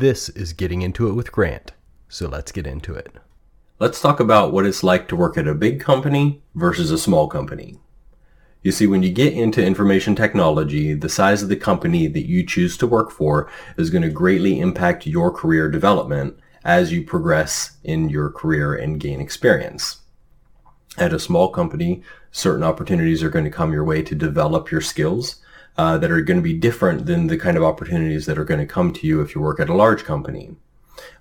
This is Getting Into It with Grant, so let's get into it. Let's talk about what it's like to work at a big company versus a small company. You see, when you get into information technology, the size of the company that you choose to work for is going to greatly impact your career development as you progress in your career and gain experience. At a small company, certain opportunities are going to come your way to develop your skills uh, that are going to be different than the kind of opportunities that are going to come to you if you work at a large company.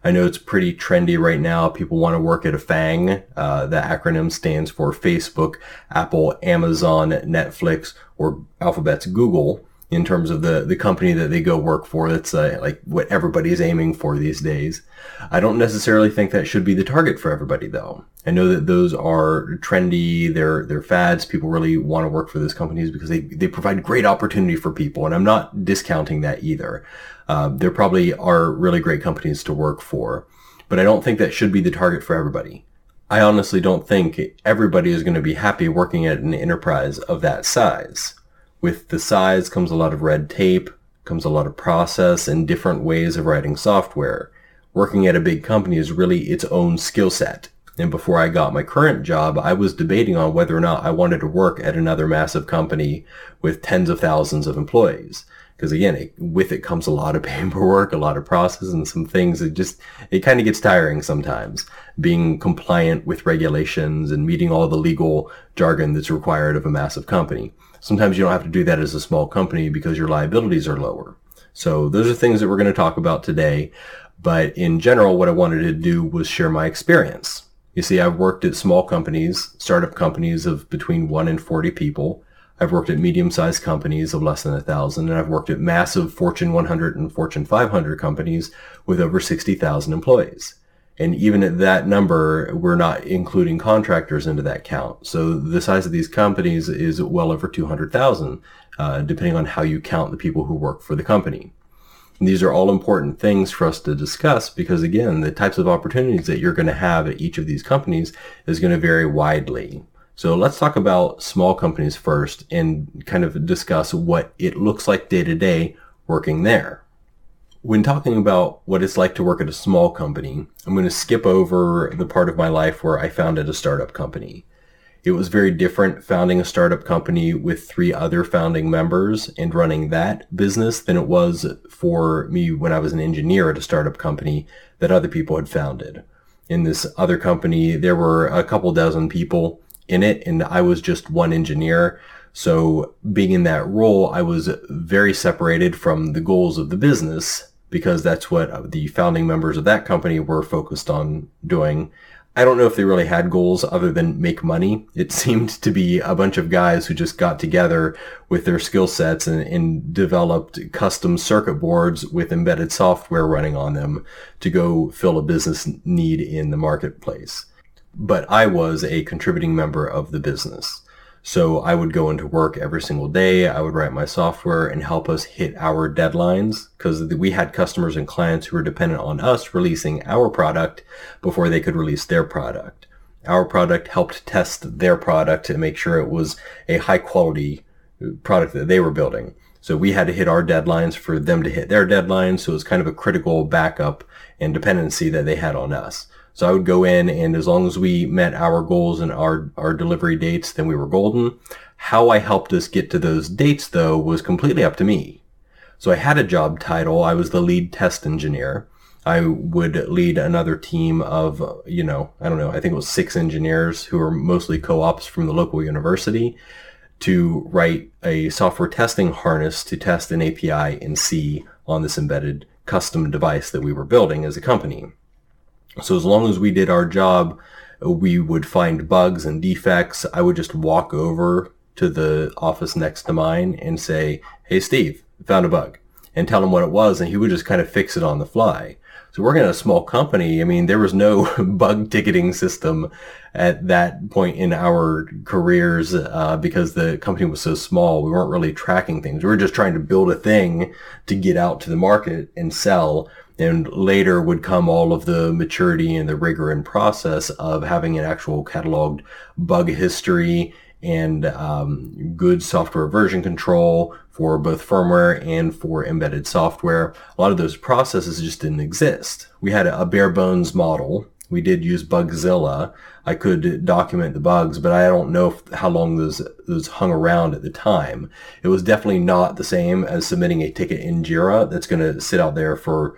I know it's pretty trendy right now. People want to work at a FANG. Uh, the acronym stands for Facebook, Apple, Amazon, Netflix, or Alphabet's Google in terms of the, the company that they go work for. That's uh, like what everybody is aiming for these days. I don't necessarily think that should be the target for everybody though. I know that those are trendy. They're, they're fads. People really want to work for those companies because they, they provide great opportunity for people. And I'm not discounting that either. Uh, there probably are really great companies to work for, but I don't think that should be the target for everybody. I honestly don't think everybody is going to be happy working at an enterprise of that size with the size comes a lot of red tape, comes a lot of process and different ways of writing software. Working at a big company is really its own skill set. And before I got my current job, I was debating on whether or not I wanted to work at another massive company with tens of thousands of employees. Because again, it, with it comes a lot of paperwork, a lot of process, and some things that just, it kind of gets tiring sometimes. Being compliant with regulations and meeting all the legal jargon that's required of a massive company. Sometimes you don't have to do that as a small company because your liabilities are lower. So those are things that we're going to talk about today. But in general, what I wanted to do was share my experience. You see, I've worked at small companies, startup companies of between one and 40 people. I've worked at medium-sized companies of less than a thousand, and I've worked at massive Fortune 100 and Fortune 500 companies with over 60,000 employees. And even at that number, we're not including contractors into that count. So the size of these companies is well over 200,000, uh, depending on how you count the people who work for the company. And these are all important things for us to discuss because again, the types of opportunities that you're going to have at each of these companies is going to vary widely. So let's talk about small companies first and kind of discuss what it looks like day to day working there. When talking about what it's like to work at a small company, I'm going to skip over the part of my life where I founded a startup company. It was very different founding a startup company with three other founding members and running that business than it was for me when I was an engineer at a startup company that other people had founded. In this other company, there were a couple dozen people in it and I was just one engineer. So being in that role, I was very separated from the goals of the business because that's what uh, the founding members of that company were focused on doing. I don't know if they really had goals other than make money. It seemed to be a bunch of guys who just got together with their skill sets and, and, developed custom circuit boards with embedded software running on them to go fill a business need in the marketplace. But I was a contributing member of the business. So I would go into work every single day. I would write my software and help us hit our deadlines because we had customers and clients who were dependent on us releasing our product before they could release their product. Our product helped test their product to make sure it was a high quality uh, product that they were building. So we had to hit our deadlines for them to hit their deadlines. So it was kind of a critical backup and dependency that they had on us. So I would go in and as long as we met our goals and our, our delivery dates, then we were golden. How I helped us get to those dates though was completely up to me. So I had a job title. I was the lead test engineer. I would lead another team of, you know, I don't know, I think it was six engineers who were mostly co-ops from the local university to write a software testing harness to test an API in C on this embedded custom device that we were building as a company. So as long as we did our job, we would find bugs and defects. I would just walk over to the office next to mine and say, Hey, Steve, found a bug and tell him what it was. And he would just kind of fix it on the fly. So working at a small company, I mean, there was no bug ticketing system at that point in our careers uh, because the company was so small. We weren't really tracking things. We were just trying to build a thing to get out to the market and sell and later would come all of the maturity and the rigor and process of having an actual cataloged bug history and um, good software version control for both firmware and for embedded software. A lot of those processes just didn't exist. We had a bare bones model. We did use Bugzilla. I could document the bugs, but I don't know if, how long those those hung around at the time. It was definitely not the same as submitting a ticket in Jira that's going to sit out there for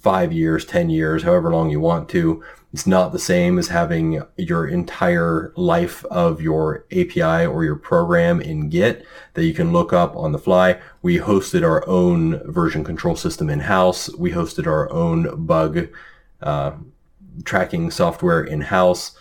five years, 10 years, however long you want to. It's not the same as having your entire life of your API or your program in Git that you can look up on the fly. We hosted our own version control system in house. We hosted our own bug uh, tracking software in house.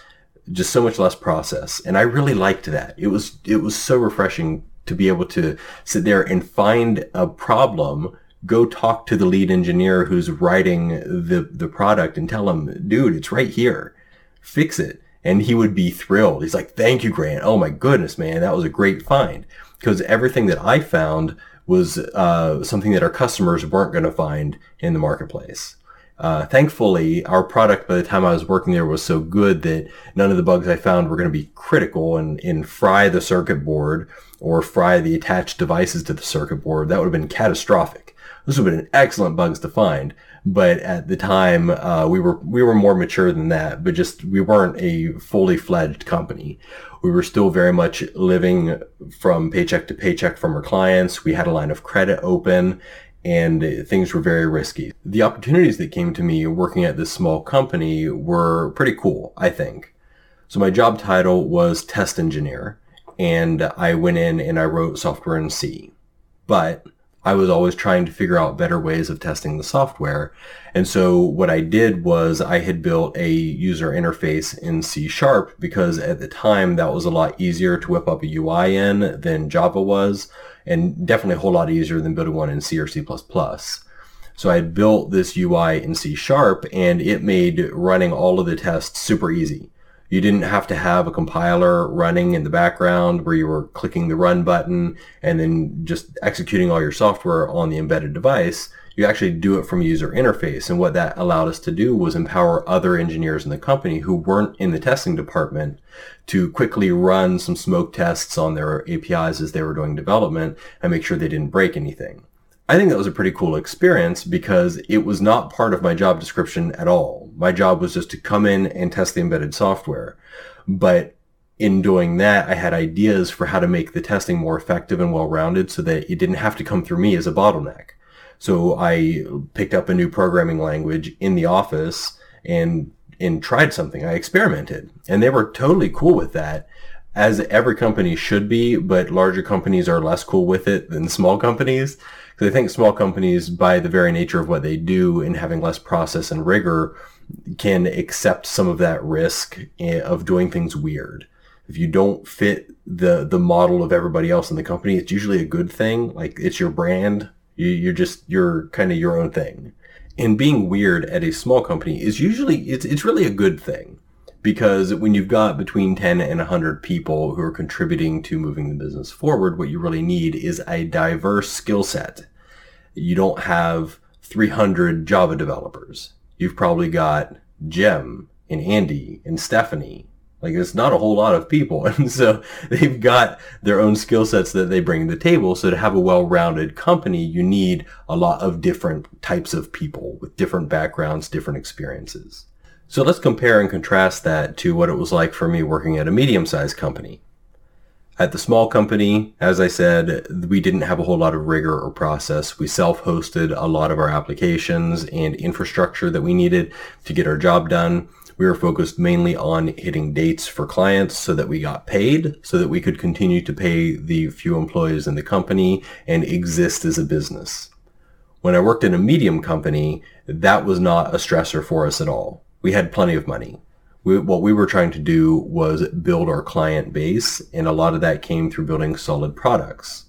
Just so much less process, and I really liked that. It was it was so refreshing to be able to sit there and find a problem go talk to the lead engineer who's writing the, the product and tell him, dude, it's right here. Fix it. And he would be thrilled. He's like, thank you, Grant. Oh my goodness, man. That was a great find. Because everything that I found was uh, something that our customers weren't going to find in the marketplace. Uh, thankfully, our product by the time I was working there was so good that none of the bugs I found were going to be critical and, and fry the circuit board or fry the attached devices to the circuit board. That would have been catastrophic. This would have been excellent bugs to find, but at the time uh, we were we were more mature than that. But just we weren't a fully fledged company. We were still very much living from paycheck to paycheck from our clients. We had a line of credit open, and things were very risky. The opportunities that came to me working at this small company were pretty cool, I think. So my job title was test engineer, and I went in and I wrote software in C. But I was always trying to figure out better ways of testing the software. And so what I did was I had built a user interface in C sharp because at the time that was a lot easier to whip up a UI in than Java was and definitely a whole lot easier than building one in C or C++. So I built this UI in C sharp and it made running all of the tests super easy. You didn't have to have a compiler running in the background where you were clicking the run button and then just executing all your software on the embedded device. You actually do it from a user interface. And what that allowed us to do was empower other engineers in the company who weren't in the testing department to quickly run some smoke tests on their APIs as they were doing development and make sure they didn't break anything. I think that was a pretty cool experience because it was not part of my job description at all. My job was just to come in and test the embedded software. But in doing that, I had ideas for how to make the testing more effective and well-rounded so that it didn't have to come through me as a bottleneck. So I picked up a new programming language in the office and and tried something. I experimented and they were totally cool with that as every company should be, but larger companies are less cool with it than small companies. Because I think small companies, by the very nature of what they do and having less process and rigor, can accept some of that risk eh, of doing things weird. If you don't fit the the model of everybody else in the company, it's usually a good thing. Like it's your brand. You, you're just you're kind of your own thing. And being weird at a small company is usually it's it's really a good thing because when you've got between 10 and 100 people who are contributing to moving the business forward, what you really need is a diverse skill set. You don't have 300 Java developers. You've probably got Jim and Andy and Stephanie. Like it's not a whole lot of people. And so they've got their own skill sets that they bring to the table. So to have a well-rounded company, you need a lot of different types of people with different backgrounds, different experiences. So let's compare and contrast that to what it was like for me working at a medium-sized company. At the small company, as I said, we didn't have a whole lot of rigor or process. We self-hosted a lot of our applications and infrastructure that we needed to get our job done. We were focused mainly on hitting dates for clients so that we got paid, so that we could continue to pay the few employees in the company and exist as a business. When I worked in a medium company, that was not a stressor for us at all we had plenty of money. We, what we were trying to do was build our client base, and a lot of that came through building solid products.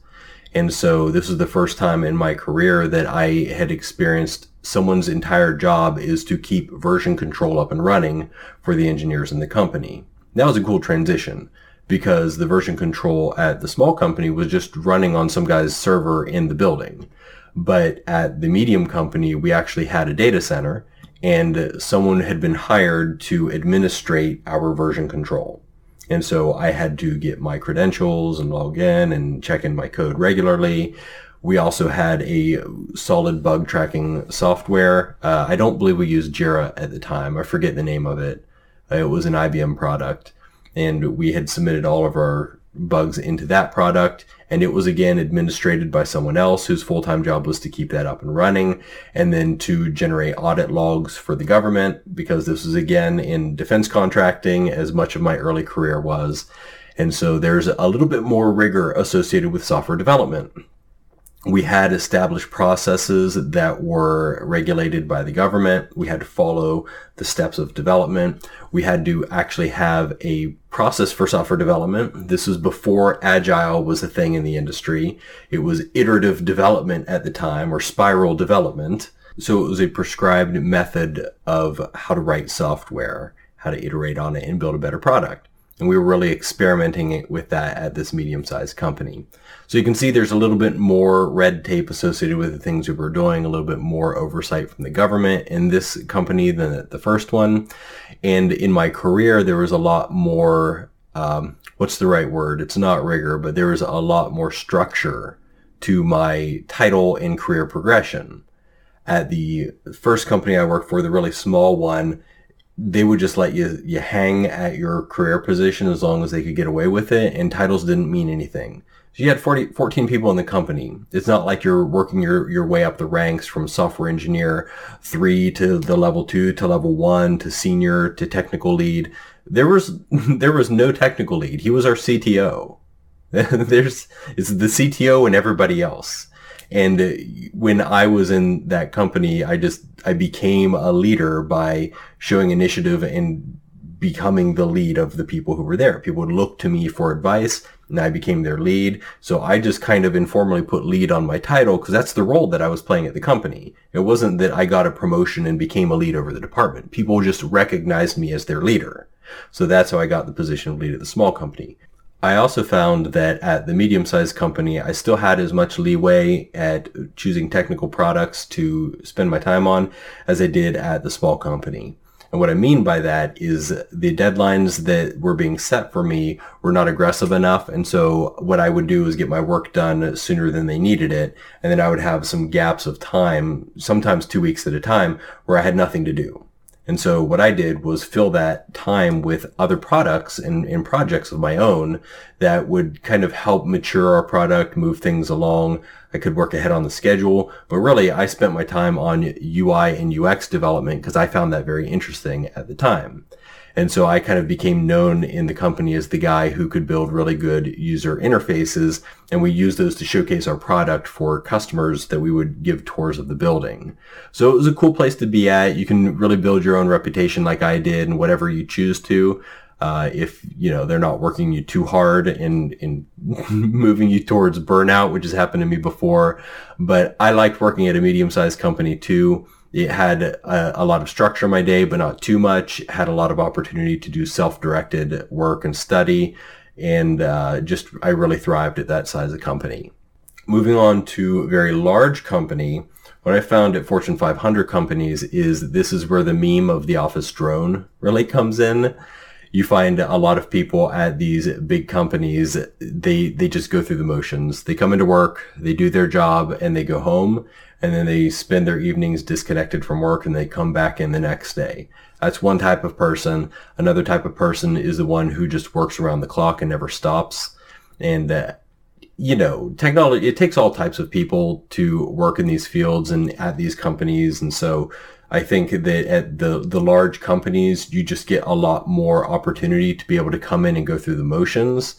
And so this is the first time in my career that I had experienced someone's entire job is to keep version control up and running for the engineers in the company. That was a cool transition because the version control at the small company was just running on some guy's server in the building. But at the medium company, we actually had a data center and someone had been hired to administrate our version control. And so I had to get my credentials and log in and check in my code regularly. We also had a solid bug tracking software. Uh, I don't believe we used Jira at the time. I forget the name of it. Uh, it was an IBM product and we had submitted all of our bugs into that product. And it was again administrated by someone else whose full-time job was to keep that up and running and then to generate audit logs for the government because this was again in defense contracting as much of my early career was. And so there's a little bit more rigor associated with software development we had established processes that were regulated by the government. We had to follow the steps of development. We had to actually have a process for software development. This was before agile was a thing in the industry. It was iterative development at the time or spiral development. So it was a prescribed method of how to write software, how to iterate on it and build a better product. And we were really experimenting with that at this medium sized company. So you can see there's a little bit more red tape associated with the things we were doing, a little bit more oversight from the government in this company than the first one. And in my career, there was a lot more, um, what's the right word? It's not rigor, but there was a lot more structure to my title and career progression. At the first company I worked for, the really small one, they would just let you you hang at your career position as long as they could get away with it and titles didn't mean anything. So you had 40, 14 people in the company. It's not like you're working your, your way up the ranks from software engineer three to the level two to level one to senior to technical lead. There was there was no technical lead. He was our cto there's it's the cto and everybody else and uh, when I was in that company, I just, I became a leader by showing initiative and becoming the lead of the people who were there. People would look to me for advice and I became their lead. So I just kind of informally put lead on my title because that's the role that I was playing at the company. It wasn't that I got a promotion and became a lead over the department. People just recognized me as their leader. So that's how I got the position of lead at the small company. I also found that at the medium sized company, I still had as much leeway at choosing technical products to spend my time on as I did at the small company. And what I mean by that is the deadlines that were being set for me were not aggressive enough. And so what I would do is get my work done sooner than they needed it. And then I would have some gaps of time, sometimes two weeks at a time, where I had nothing to do. And so what I did was fill that time with other products and, and, projects of my own that would kind of help mature our product, move things along. I could work ahead on the schedule, but really I spent my time on UI and UX development because I found that very interesting at the time. And so I kind of became known in the company as the guy who could build really good user interfaces. And we used those to showcase our product for customers that we would give tours of the building. So it was a cool place to be at. You can really build your own reputation like I did and whatever you choose to. Uh, if you know they're not working you too hard and in moving you towards burnout, which has happened to me before. But I liked working at a medium-sized company too. It had a, a, lot of structure in my day, but not too much. Had a lot of opportunity to do self-directed work and study, and uh, just I really thrived at that size of company. Moving on to a very large company, what I found at Fortune 500 companies is this is where the meme of the office drone really comes in. You find a lot of people at these big companies, they, they just go through the motions. They come into work, they do their job, and they go home and then they spend their evenings disconnected from work and they come back in the next day. That's one type of person. Another type of person is the one who just works around the clock and never stops. And, you know, technology, it takes all types of people to work in these fields and at these companies. And so I think that at the, the large companies, you just get a lot more opportunity to be able to come in and go through the motions.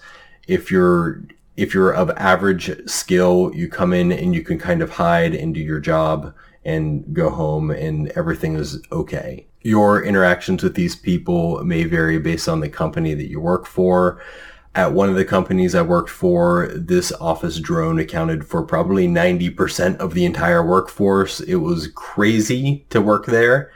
If you're if you're of average skill, you come in and you can kind of hide and do your job and go home and everything is okay. Your interactions with these people may vary based on the company that you work for. At one of the companies I worked for, this office drone accounted for probably 90% of the entire workforce. It was crazy to work there.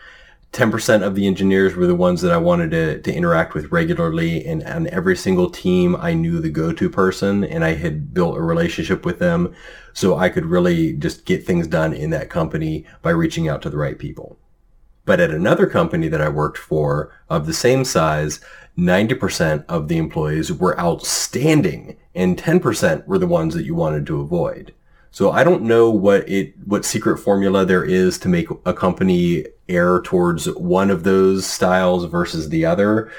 10% of the engineers were the ones that I wanted to, to interact with regularly. And on every single team, I knew the go-to person and I had built a relationship with them. So I could really just get things done in that company by reaching out to the right people. But at another company that I worked for of the same size, 90% of the employees were outstanding and 10% were the ones that you wanted to avoid. So I don't know what it, what secret formula there is to make a company err towards one of those styles versus the other.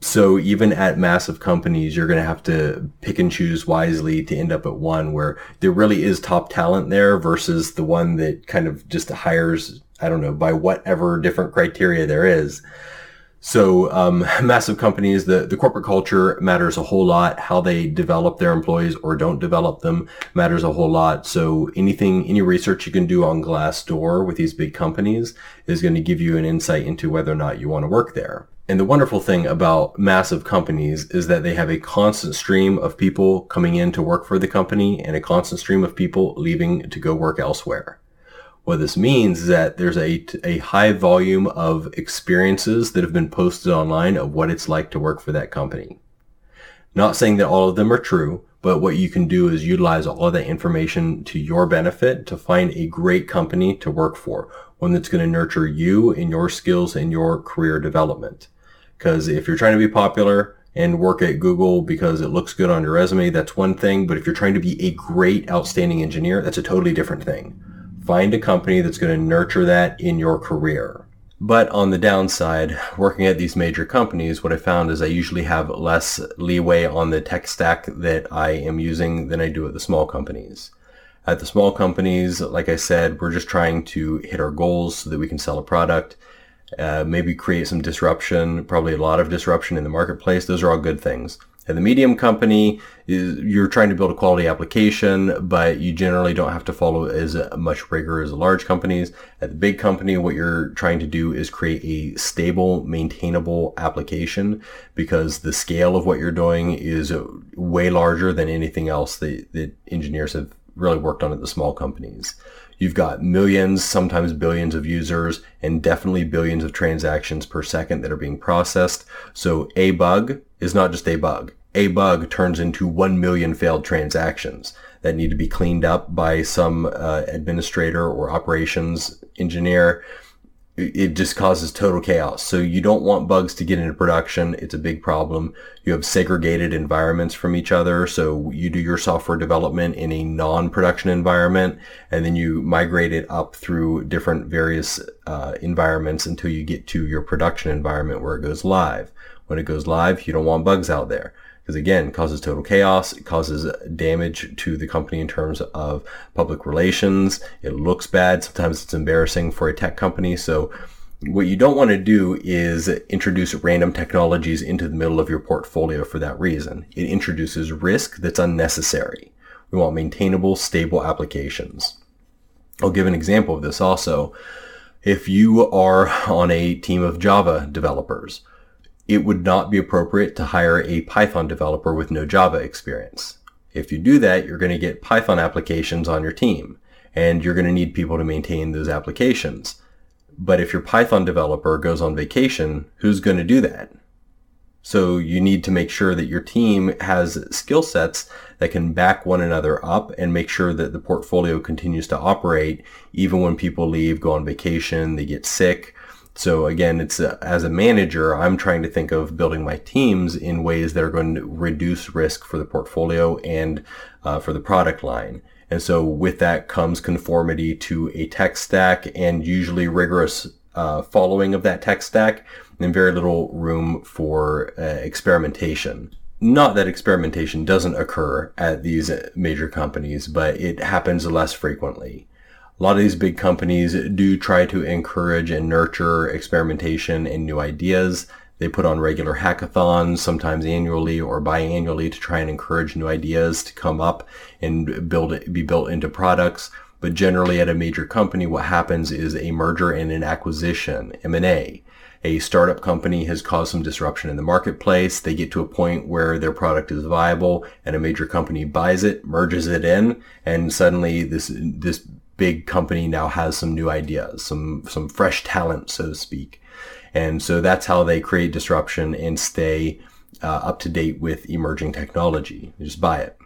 So even at massive companies, you're going to have to pick and choose wisely to end up at one where there really is top talent there versus the one that kind of just hires I don't know, by whatever different criteria there is. So um, massive companies, the, the corporate culture matters a whole lot. How they develop their employees or don't develop them matters a whole lot. So anything, any research you can do on Glassdoor with these big companies is going to give you an insight into whether or not you want to work there. And the wonderful thing about massive companies is that they have a constant stream of people coming in to work for the company and a constant stream of people leaving to go work elsewhere. What this means is that there's a, a high volume of experiences that have been posted online of what it's like to work for that company. Not saying that all of them are true, but what you can do is utilize all of that information to your benefit to find a great company to work for, one that's going to nurture you and your skills and your career development. Because if you're trying to be popular and work at Google because it looks good on your resume, that's one thing. But if you're trying to be a great, outstanding engineer, that's a totally different thing. Find a company that's going to nurture that in your career. But on the downside, working at these major companies, what I found is I usually have less leeway on the tech stack that I am using than I do at the small companies. At the small companies, like I said, we're just trying to hit our goals so that we can sell a product, uh, maybe create some disruption, probably a lot of disruption in the marketplace. Those are all good things. At the medium company, is you're trying to build a quality application, but you generally don't have to follow as much rigor as large companies. At the big company, what you're trying to do is create a stable, maintainable application because the scale of what you're doing is way larger than anything else that, that engineers have really worked on at the small companies. You've got millions, sometimes billions of users and definitely billions of transactions per second that are being processed. So a bug is not just a bug. A bug turns into 1 million failed transactions that need to be cleaned up by some uh, administrator or operations engineer it just causes total chaos. So you don't want bugs to get into production. It's a big problem. You have segregated environments from each other. So you do your software development in a non-production environment and then you migrate it up through different various uh, environments until you get to your production environment where it goes live. When it goes live, you don't want bugs out there because again, causes total chaos. It causes damage to the company in terms of public relations. It looks bad. Sometimes it's embarrassing for a tech company. So what you don't want to do is introduce random technologies into the middle of your portfolio for that reason. It introduces risk that's unnecessary. We want maintainable, stable applications. I'll give an example of this also. If you are on a team of Java developers, it would not be appropriate to hire a Python developer with no Java experience. If you do that, you're going to get Python applications on your team and you're going to need people to maintain those applications. But if your Python developer goes on vacation, who's going to do that? So you need to make sure that your team has skill sets that can back one another up and make sure that the portfolio continues to operate even when people leave, go on vacation, they get sick, so again, it's a, as a manager, I'm trying to think of building my teams in ways that are going to reduce risk for the portfolio and uh, for the product line. And so with that comes conformity to a tech stack and usually rigorous uh, following of that tech stack and very little room for uh, experimentation. Not that experimentation doesn't occur at these major companies, but it happens less frequently a lot of these big companies do try to encourage and nurture experimentation and new ideas. They put on regular hackathons, sometimes annually or biannually to try and encourage new ideas to come up and build be built into products. But generally at a major company, what happens is a merger and an acquisition, M&A. A startup company has caused some disruption in the marketplace. They get to a point where their product is viable and a major company buys it, merges it in, and suddenly this, this big company now has some new ideas, some, some fresh talent, so to speak. And so that's how they create disruption and stay uh, up to date with emerging technology. They just buy it.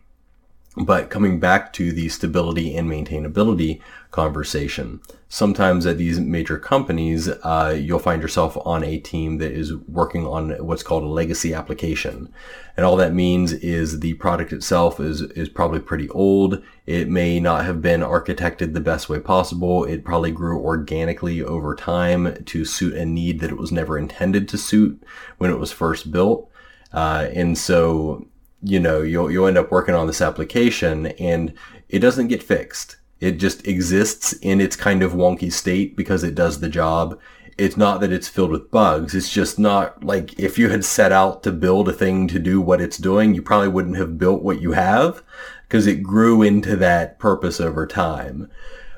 But coming back to the stability and maintainability conversation. Sometimes at these major companies, uh, you'll find yourself on a team that is working on what's called a legacy application. And all that means is the product itself is, is probably pretty old. It may not have been architected the best way possible. It probably grew organically over time to suit a need that it was never intended to suit when it was first built. Uh, and so, you know, you'll, you'll end up working on this application and it doesn't get fixed it just exists in its kind of wonky state because it does the job. It's not that it's filled with bugs. It's just not like if you had set out to build a thing to do what it's doing, you probably wouldn't have built what you have because it grew into that purpose over time.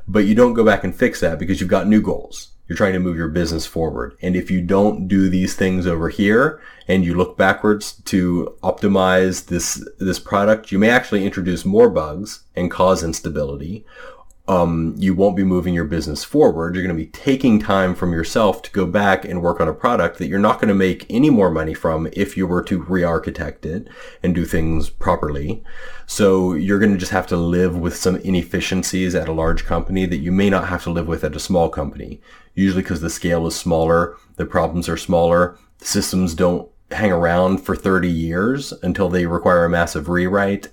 But you don't go back and fix that because you've got new goals. You're trying to move your business forward. And if you don't do these things over here and you look backwards to optimize this, this product, you may actually introduce more bugs and cause instability um, you won't be moving your business forward. You're going to be taking time from yourself to go back and work on a product that you're not going to make any more money from if you were to re-architect it and do things properly. So you're going to just have to live with some inefficiencies at a large company that you may not have to live with at a small company. Usually because the scale is smaller, the problems are smaller, the systems don't hang around for 30 years until they require a massive rewrite.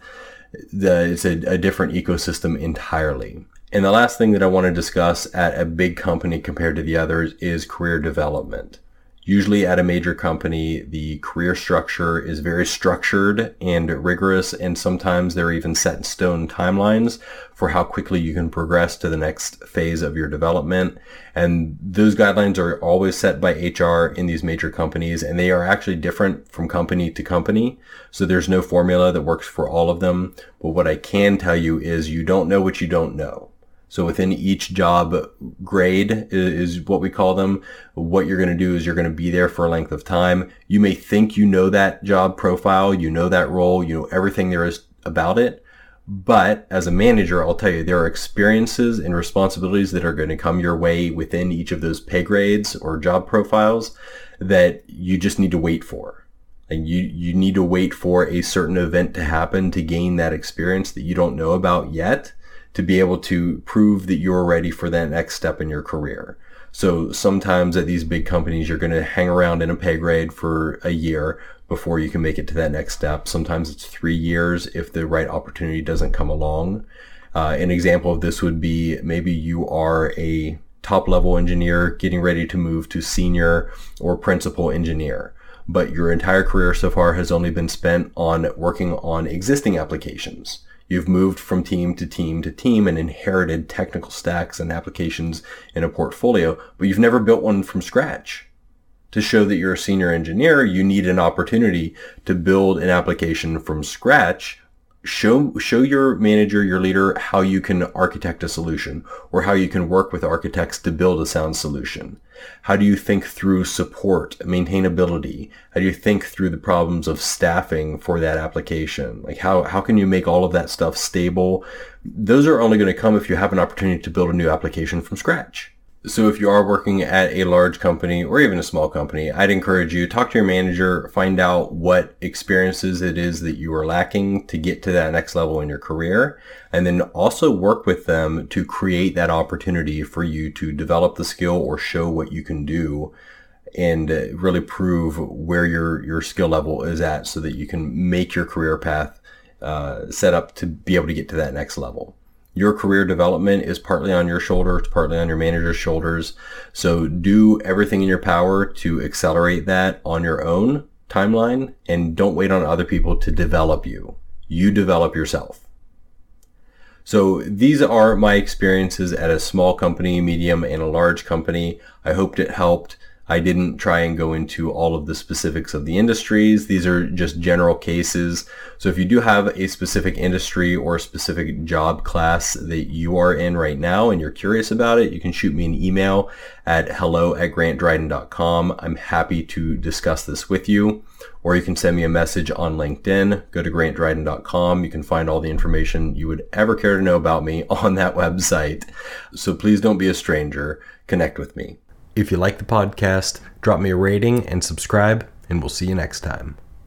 The, it's a, a different ecosystem entirely. And the last thing that I want to discuss at a big company compared to the others is career development. Usually at a major company, the career structure is very structured and rigorous, and sometimes there are even set in stone timelines for how quickly you can progress to the next phase of your development. And those guidelines are always set by HR in these major companies, and they are actually different from company to company. So there's no formula that works for all of them. But what I can tell you is you don't know what you don't know. So within each job grade is, what we call them. What you're going to do is you're going to be there for a length of time. You may think you know that job profile, you know that role, you know everything there is about it. But as a manager, I'll tell you, there are experiences and responsibilities that are going to come your way within each of those pay grades or job profiles that you just need to wait for. And you, you need to wait for a certain event to happen to gain that experience that you don't know about yet to be able to prove that you're ready for that next step in your career. So sometimes at these big companies, you're going to hang around in a pay grade for a year before you can make it to that next step. Sometimes it's three years if the right opportunity doesn't come along. Uh, an example of this would be maybe you are a top level engineer getting ready to move to senior or principal engineer but your entire career so far has only been spent on working on existing applications. You've moved from team to team to team and inherited technical stacks and applications in a portfolio, but you've never built one from scratch. To show that you're a senior engineer, you need an opportunity to build an application from scratch show show your manager your leader how you can architect a solution or how you can work with architects to build a sound solution. How do you think through support maintainability? How do you think through the problems of staffing for that application? Like how how can you make all of that stuff stable? Those are only going to come if you have an opportunity to build a new application from scratch so if you are working at a large company or even a small company, I'd encourage you talk to your manager, find out what experiences it is that you are lacking to get to that next level in your career, and then also work with them to create that opportunity for you to develop the skill or show what you can do and really prove where your your skill level is at so that you can make your career path uh, set up to be able to get to that next level your career development is partly on your shoulders, it's partly on your manager's shoulders. So do everything in your power to accelerate that on your own timeline and don't wait on other people to develop you. You develop yourself. So these are my experiences at a small company, medium, and a large company. I hoped it helped. I didn't try and go into all of the specifics of the industries. These are just general cases. So if you do have a specific industry or a specific job class that you are in right now and you're curious about it, you can shoot me an email at hello at grantdryden.com. I'm happy to discuss this with you. Or you can send me a message on LinkedIn. Go to grantdryden.com. You can find all the information you would ever care to know about me on that website. So please don't be a stranger. Connect with me. If you like the podcast, drop me a rating and subscribe, and we'll see you next time.